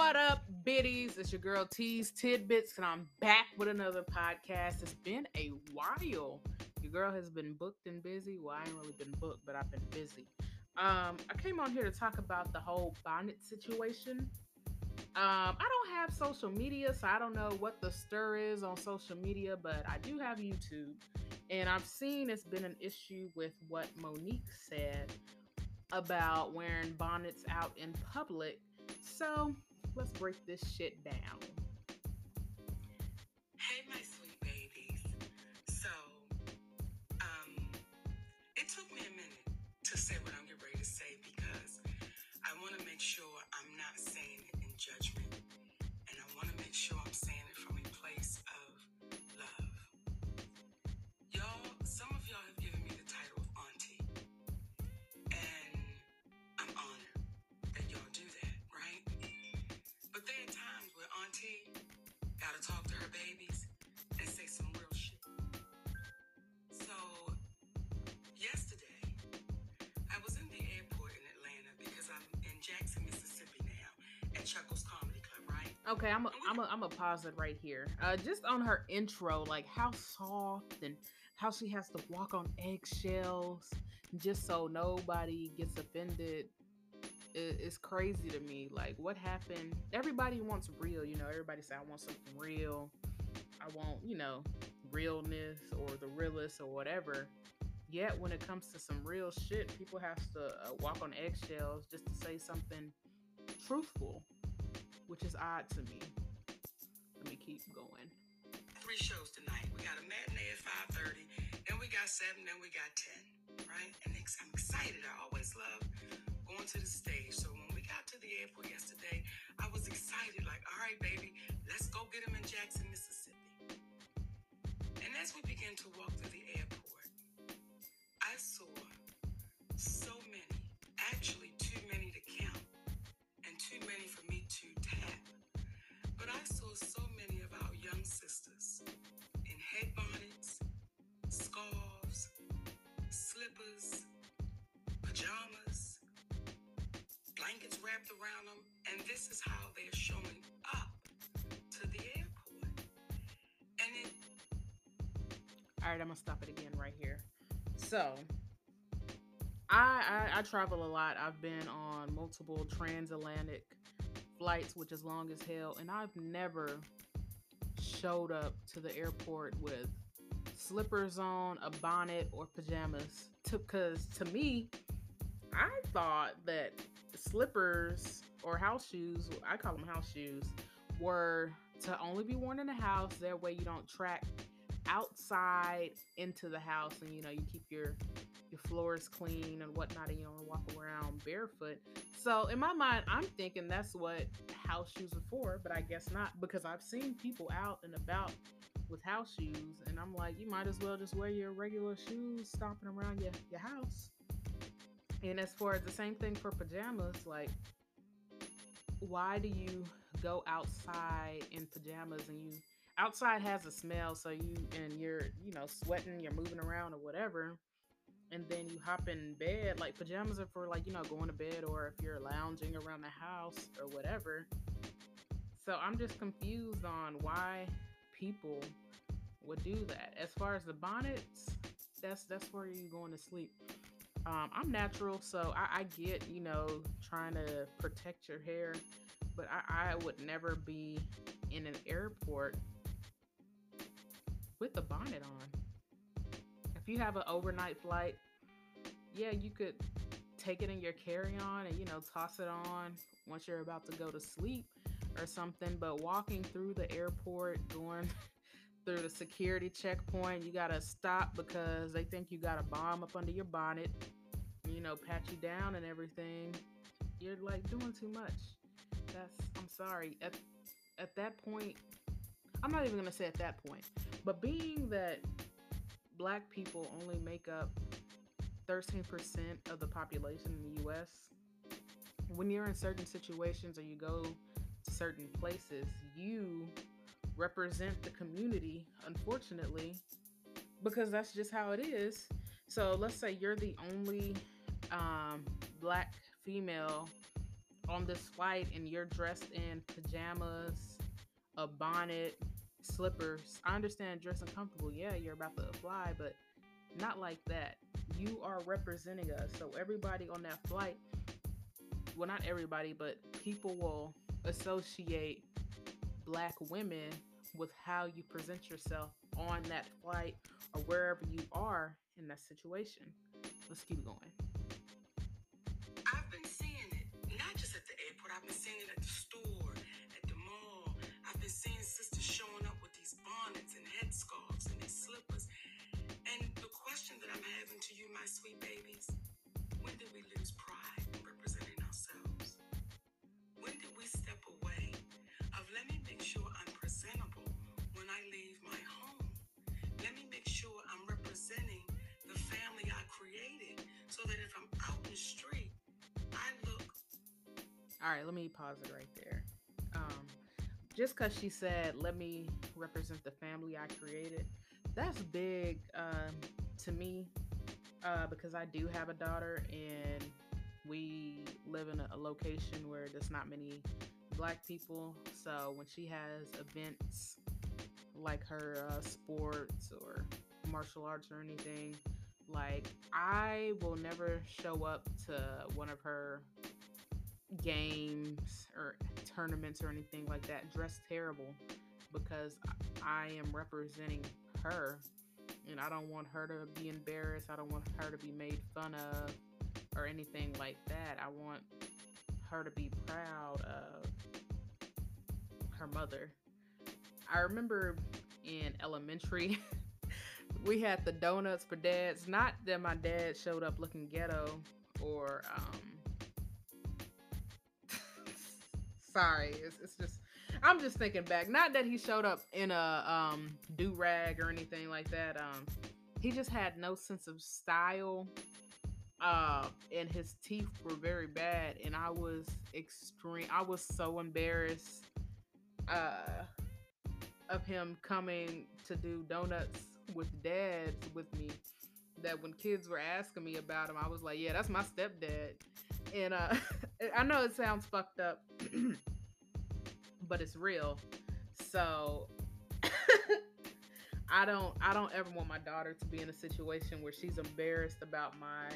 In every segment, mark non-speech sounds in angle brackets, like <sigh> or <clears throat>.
What up, biddies? It's your girl T's Tidbits, and I'm back with another podcast. It's been a while. Your girl has been booked and busy. Well, I ain't really been booked, but I've been busy. Um, I came on here to talk about the whole bonnet situation. Um, I don't have social media, so I don't know what the stir is on social media, but I do have YouTube. And I've seen it's been an issue with what Mo'Nique said about wearing bonnets out in public. So let's break this shit down. Chuckles Comedy Club, right? Okay, I'm a, I'm a, I'm a pause it right here. Uh, just on her intro, like how soft and how she has to walk on eggshells just so nobody gets offended. It, it's crazy to me. Like what happened? Everybody wants real, you know. Everybody say I want something real. I want, you know, realness or the realest or whatever. Yet when it comes to some real shit, people have to uh, walk on eggshells just to say something truthful which is odd to me. Let me keep going. Three shows tonight. We got a matinee at 5.30, then we got 7, then we got 10, right? And I'm excited. I always love going to the stage. So when we got to the airport yesterday, I was excited. Like, all right, baby, let's go get him in Jackson, Mississippi. And as we began to walk through the airport, I saw so many, actually too many to count, and too many for wrapped around them, and this is how they're showing up to the airport. And it All right, I'm gonna stop it again right here. So, I, I I travel a lot. I've been on multiple transatlantic flights, which is long as hell, and I've never showed up to the airport with slippers on, a bonnet, or pajamas. Because to me, I thought that slippers or house shoes, I call them house shoes, were to only be worn in the house. That way you don't track outside into the house and you know you keep your your floors clean and whatnot and you don't walk around barefoot. So in my mind, I'm thinking that's what house shoes are for, but I guess not because I've seen people out and about with house shoes and I'm like, you might as well just wear your regular shoes stomping around your, your house. And as far as the same thing for pajamas, like why do you go outside in pajamas and you outside has a smell so you and you're you know sweating you're moving around or whatever and then you hop in bed like pajamas are for like you know going to bed or if you're lounging around the house or whatever. So i'm just confused on why people would do that. As far as the bonnets that's that's where you're going to sleep um, i'm natural so I, I get you know trying to protect your hair but I, I would never be in an airport with a bonnet on. If you have an overnight flight, yeah, you could take it in your carry-on and you know toss it on once you're about to go to sleep or something. But walking through the airport, going through the security checkpoint, you gotta stop because they think you got a bomb up under your bonnet. You know, pat you down and everything. You're like doing too much. That's I'm sorry. At at that point, I'm not even gonna say at that point, but being that black people only make up 13% of the population in the US, when you're in certain situations or you go to certain places, you represent the community, unfortunately, because that's just how it is. So let's say you're the only um, black female on this flight and you're dressed in pajamas, a bonnet, slippers. I understand dressing comfortable. Yeah, you're about to fly, but not like that. You are representing us. So everybody on that flight, well, not everybody, but people will associate black women with how you present yourself on that flight or wherever you are in that situation. Let's keep going. I've been seeing it, not just at the airport, I've been seeing it at the store, at the mall. I've been seeing sisters showing up with these bonnets and headscarves and these slippers. And the question that I'm having to you, my sweet babies, when did we lose pride in representing ourselves? When did we step away All right, let me pause it right there. Um, just because she said, let me represent the family I created, that's big um, to me uh, because I do have a daughter and we live in a, a location where there's not many black people. So when she has events like her uh, sports or martial arts or anything, like I will never show up to one of her games or tournaments or anything like that dressed terrible because I am representing her and I don't want her to be embarrassed. I don't want her to be made fun of or anything like that. I want her to be proud of her mother. I remember in elementary, <laughs> we had the donuts for dads. Not that my dad showed up looking ghetto or, um, sorry, it's, it's just, I'm just thinking back. Not that he showed up in a um, do rag or anything like that. Um, he just had no sense of style uh and his teeth were very bad and i was extreme i was so embarrassed uh of him coming to do donuts with dads with me that when kids were asking me about him i was like yeah that's my stepdad and uh <laughs> i know it sounds fucked up <clears throat> but it's real so <laughs> I don't I don't ever want my daughter to be in a situation where she's embarrassed about my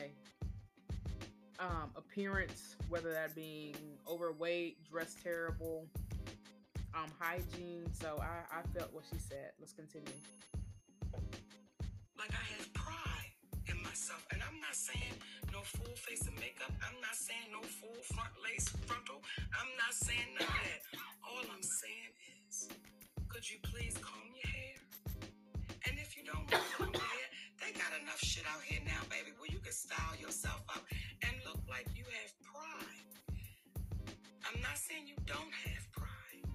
um, appearance, whether that being overweight, dressed terrible, um, hygiene. So I, I felt what she said. Let's continue. like I have pride in myself. And I'm not saying no full face of makeup. I'm not saying no full front lace frontal. I'm not saying none of that. All I'm saying is, could you please comb your hair? And if you don't want to comb your hair, they got enough shit out here now, baby, where you can style yourself up and look like you have pride. I'm not saying you don't have pride,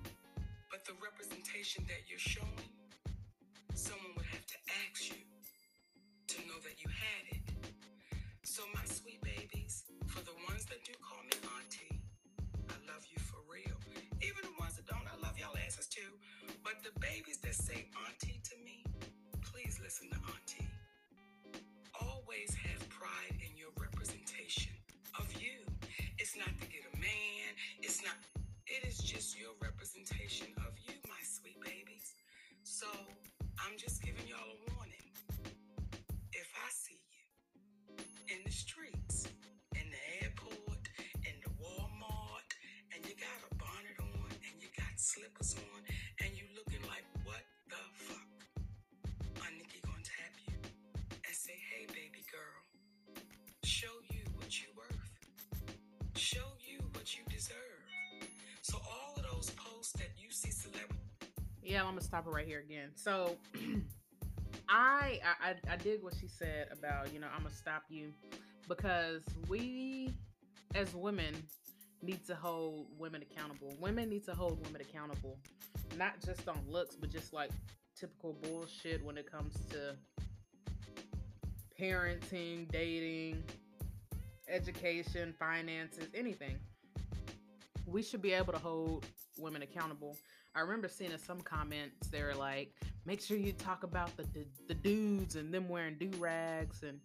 but the representation that you're showing, someone would have to ask you to know that you had it. So, my sweet babies, for the ones that do call me auntie, I love you for real. Even the ones that don't, I love y'all asses too. But the babies that say auntie that you see celebrities Yeah, I'm gonna stop it right here again. So <clears throat> I, I I dig what she said about you know I'm gonna stop you because we as women need to hold women accountable. Women need to hold women accountable, not just on looks, but just like typical bullshit when it comes to parenting, dating, education, finances, anything. We should be able to hold women accountable. I remember seeing in some comments they were like, make sure you talk about the the, the dudes and them wearing do rags and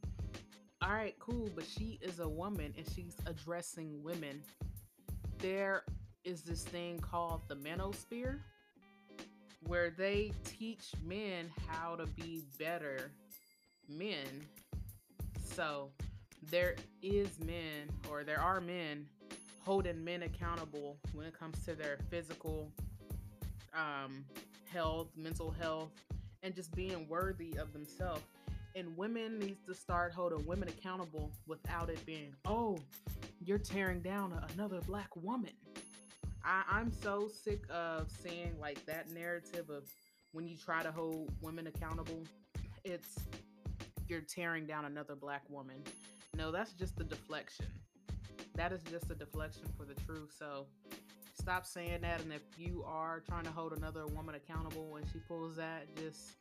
all right, cool, but she is a woman and she's addressing women. there is this thing called the manosphere where they teach men how to be better men. So there is men or there are men holding men accountable when it comes to their physical um, health, mental health, and just being worthy of themselves. And women needs to start holding women accountable without it being, oh, you're tearing down another black woman. I, I'm so sick of seeing like that narrative of when you try to hold women accountable, it's you're tearing down another black woman. No, that's just the deflection. That is just a deflection for the truth. So stop saying that. And if you are trying to hold another woman accountable when she pulls that, just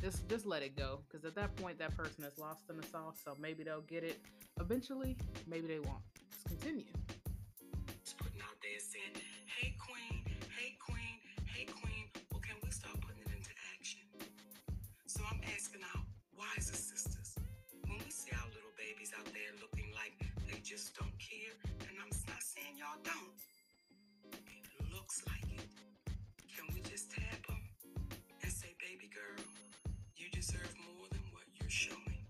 just just let it go. Because at that point, that person is lost in the sauce. So maybe they'll get it eventually. Maybe they won't. Let's continue. Just putting out there saying, "Hey queen, hey queen, hey queen." Well, can we start putting it into action? So I'm asking our wiser sisters, when we see our little babies out there looking like they just don't y'all don't. It looks like it. Can we just tap them and say, "Baby girl, you deserve more than what you're showing.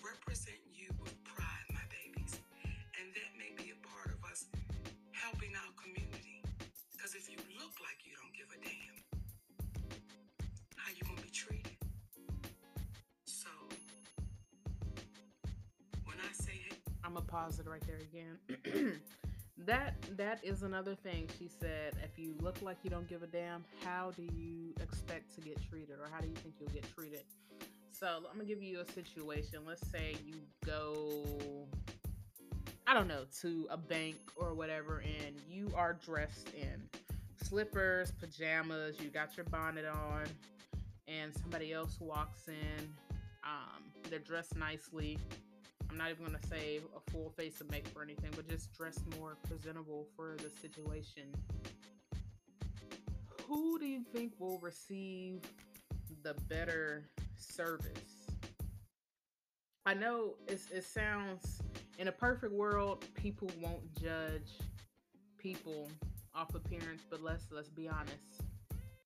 Represent you with pride, my babies, and that may be a part of us helping our community. Because if you look like you don't give a damn, how you gonna be treated? So, when I say, hey, I'm gonna pause it right there again. <clears throat> that that is another thing she said. If you look like you don't give a damn, how do you expect to get treated, or how do you think you'll get treated? So I'm gonna give you a situation. Let's say you go, I don't know, to a bank or whatever, and you are dressed in slippers, pajamas. You got your bonnet on, and somebody else walks in. Um, they're dressed nicely. I'm not even gonna say a full face of makeup or anything, but just dress more presentable for the situation. Who do you think will receive the better service? I know it sounds in a perfect world, people won't judge people off appearance, but let's let's be honest.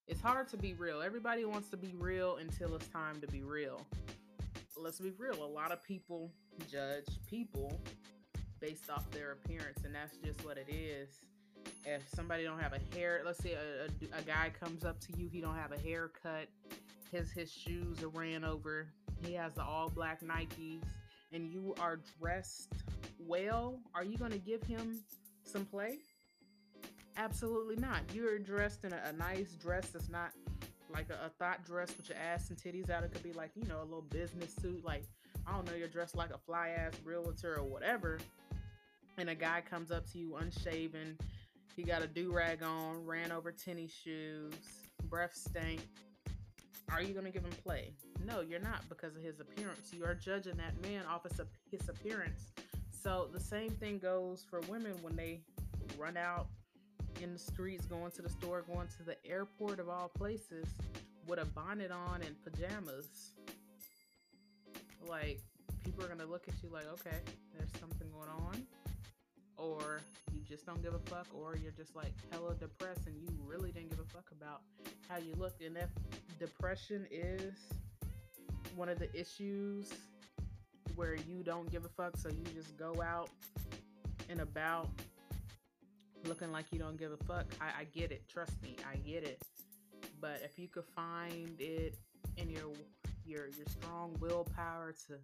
It's hard to be real. Everybody wants to be real until it's time to be real. Let's be real. A lot of people judge people based off their appearance, and that's just what it is. If somebody don't have a hair, let's say a, a, a guy comes up to you, he don't have a haircut, his his shoes are ran over, he has the all black Nikes, and you are dressed well. Are you gonna give him some play? Absolutely not. You're dressed in a, a nice dress that's not like a, a thought dress with your ass and titties out. It could be like, you know, a little business suit. Like, I don't know, you're dressed like a fly ass realtor or whatever. And a guy comes up to you unshaven. He got a do rag on, ran over tennis shoes, breath stank. Are you going to give him play? No, you're not because of his appearance. You are judging that man off of his appearance. So the same thing goes for women when they run out in the streets, going to the store, going to the airport of all places with a bonnet on and pajamas. Like, people are gonna look at you like, okay, there's something going on. Or you just don't give a fuck, or you're just like hella depressed and you really didn't give a fuck about how you look. And if depression is one of the issues where you don't give a fuck, so you just go out and about looking like you don't give a fuck. I, I get it. Trust me, I get it. But if you could find it in your your your strong willpower to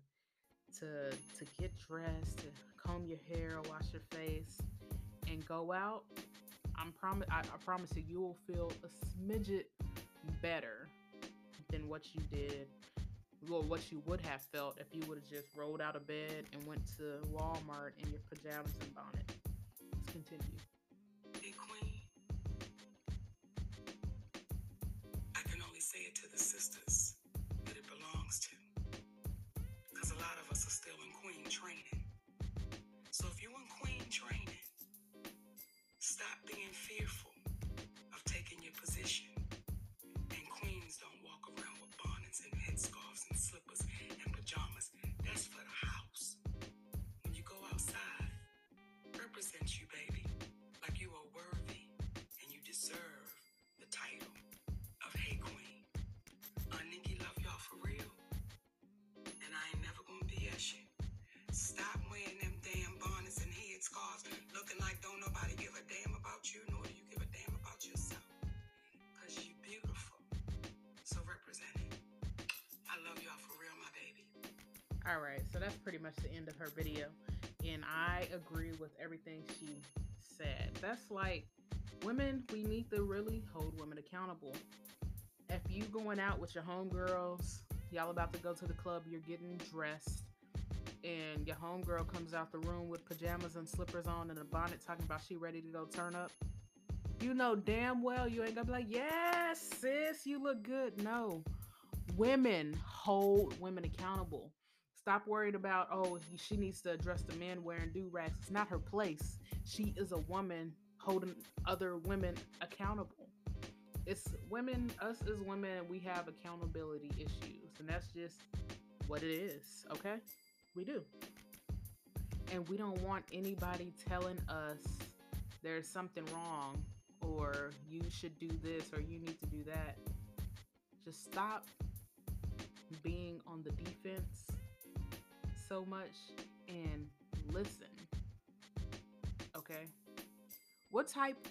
to to get dressed, to comb your hair, wash your face, and go out, I'm promise I, I promise you you will feel a smidget better than what you did well, what you would have felt if you would have just rolled out of bed and went to Walmart in your pajamas and bonnet. Let's continue. Say it to the sisters Stop wearing them damn bonnets and head scarves, looking like don't nobody give a damn about you, nor do you give a damn about yourself. Cause you beautiful. So represent it. I love y'all for real, my baby. All right, so that's pretty much the end of her video. And I agree with everything she said. That's like women, we need to really hold women accountable. If you going out with your homegirls, y'all about to go to the club, you're getting dressed, and your homegirl comes out the room with pajamas and slippers on and a bonnet talking about she ready to go turn up. You know damn well you ain't gonna be like, yes, sis, you look good. No. Women hold women accountable. Stop worried about, oh, she needs to address the men wearing do rags. It's not her place. She is a woman holding other women accountable. It's women, us as women, we have accountability issues, and that's just what it is, okay? We do. And we don't want anybody telling us there's something wrong or you should do this or you need to do that. Just stop being on the defense so much and listen. Okay? What type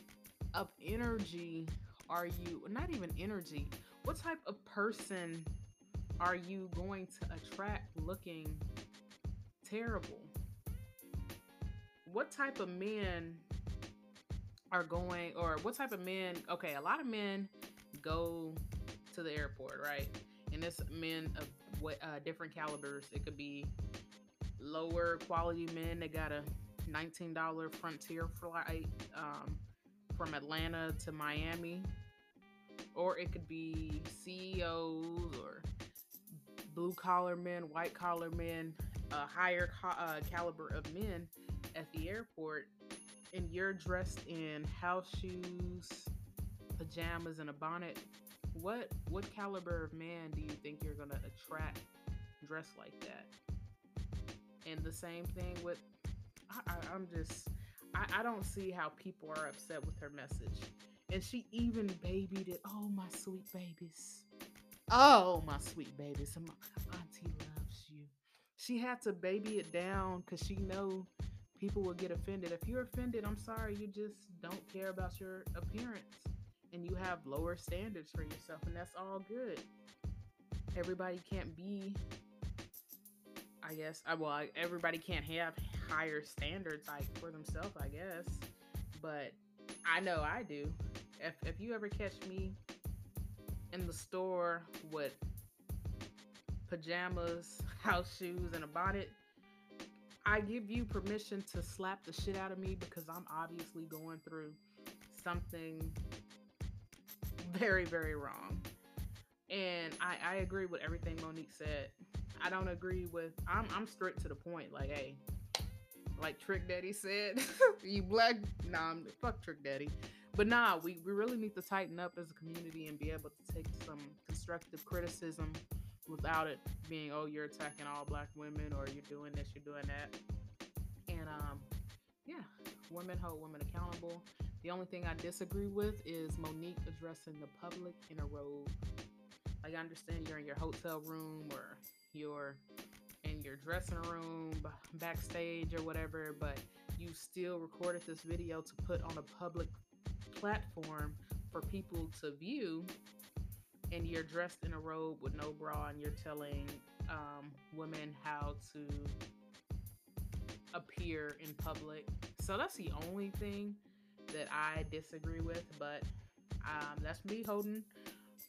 of energy are you, not even energy, what type of person are you going to attract looking terrible? What type of men are going, or what type of men? Okay, a lot of men go to the airport, right? And it's men of what uh, different calibers. It could be lower quality men that got a $19 Frontier flight um, from Atlanta to Miami, or it could be CEOs or blue collar men, white collar men, a higher uh, caliber of men at the airport, and you're dressed in house shoes, pajamas, and a bonnet. What what caliber of man do you think you're gonna attract dressed like that? And the same thing with I, am just I, I don't see how people are upset with her message. And she even babied it. Oh my sweet babies. Oh my sweet babies. My auntie. She had to baby it down because she know people will get offended. If you're offended, I'm sorry, you just don't care about your appearance and you have lower standards for yourself, and that's all good. Everybody can't be I guess. I, well, everybody can't have higher standards like for themselves, I guess. But I know I do. If if you ever catch me in the store with pajamas, house shoes, and a bonnet, I give you permission to slap the shit out of me because I'm obviously going through something very, very wrong. And I, I agree with everything Monique said. I don't agree with. I'm I'm straight to the point. Like, hey, like Trick Daddy said, <laughs> you black. Nah, I'm, fuck Trick Daddy. But nah, we, we really need to tighten up as a community and be able to take some constructive criticism without it being, oh, you're attacking all black women or you're doing this, you're doing that. And um, yeah, women hold women accountable. The only thing I disagree with is Monique addressing the public in a robe. Like I understand you're in your hotel room or you're in your dressing room, backstage, or whatever, but you still recorded this video to put on a public platform for people to view, and you're dressed in a robe with no bra, and you're telling um, women how to appear in public. So that's the only thing that I disagree with, but um, that's me holding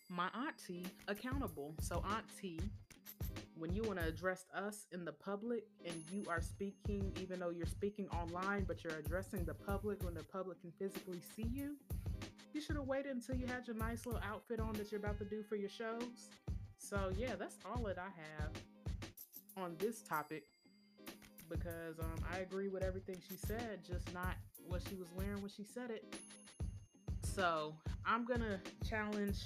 my auntie accountable. So, auntie, when you want to address us in the public and you are speaking, even though you're speaking online, but you're addressing the public when the public can physically see you, you should have waited until you had your nice little outfit on that you're about to do for your shows. So, yeah, that's all that I have on this topic because um, I agree with everything she said, just not what she was wearing when she said it. So, I'm to challenge.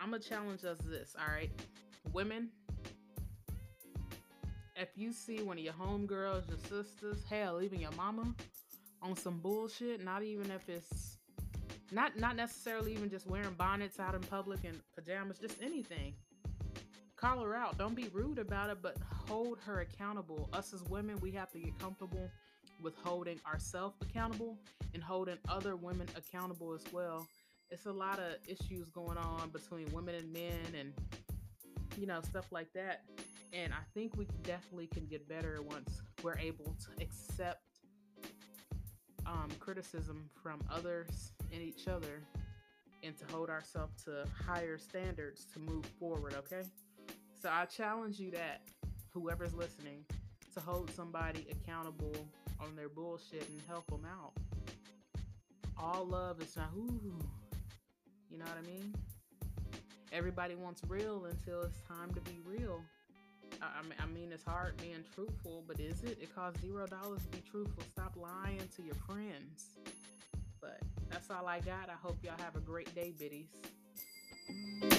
I'm to challenge us this, all right? Women, if you see one of your homegirls, your sisters, hell, even your mama on some bullshit, not even if it's not not necessarily even just wearing bonnets out in public and pajamas, just anything. Call her out. Don't be rude about it, but hold her accountable. Us as women, we have to get comfortable with holding ourselves accountable and holding other women accountable as well. It's a lot of issues going on between women and men and you know stuff like that And I think we definitely can get better once we're able to accept um, criticism from others and each other and to hold ourselves to higher standards to move forward, okay? So I challenge you that whoever's listening to hold somebody accountable on their bullshit and help them out. All love is not ooh. You know what I mean? Everybody wants real until it's time to be real. I, I mean, it's hard being truthful, but is it? It costs zero dollars to be truthful. Stop lying to your friends. That's all I got. I hope y'all have a great day, biddies.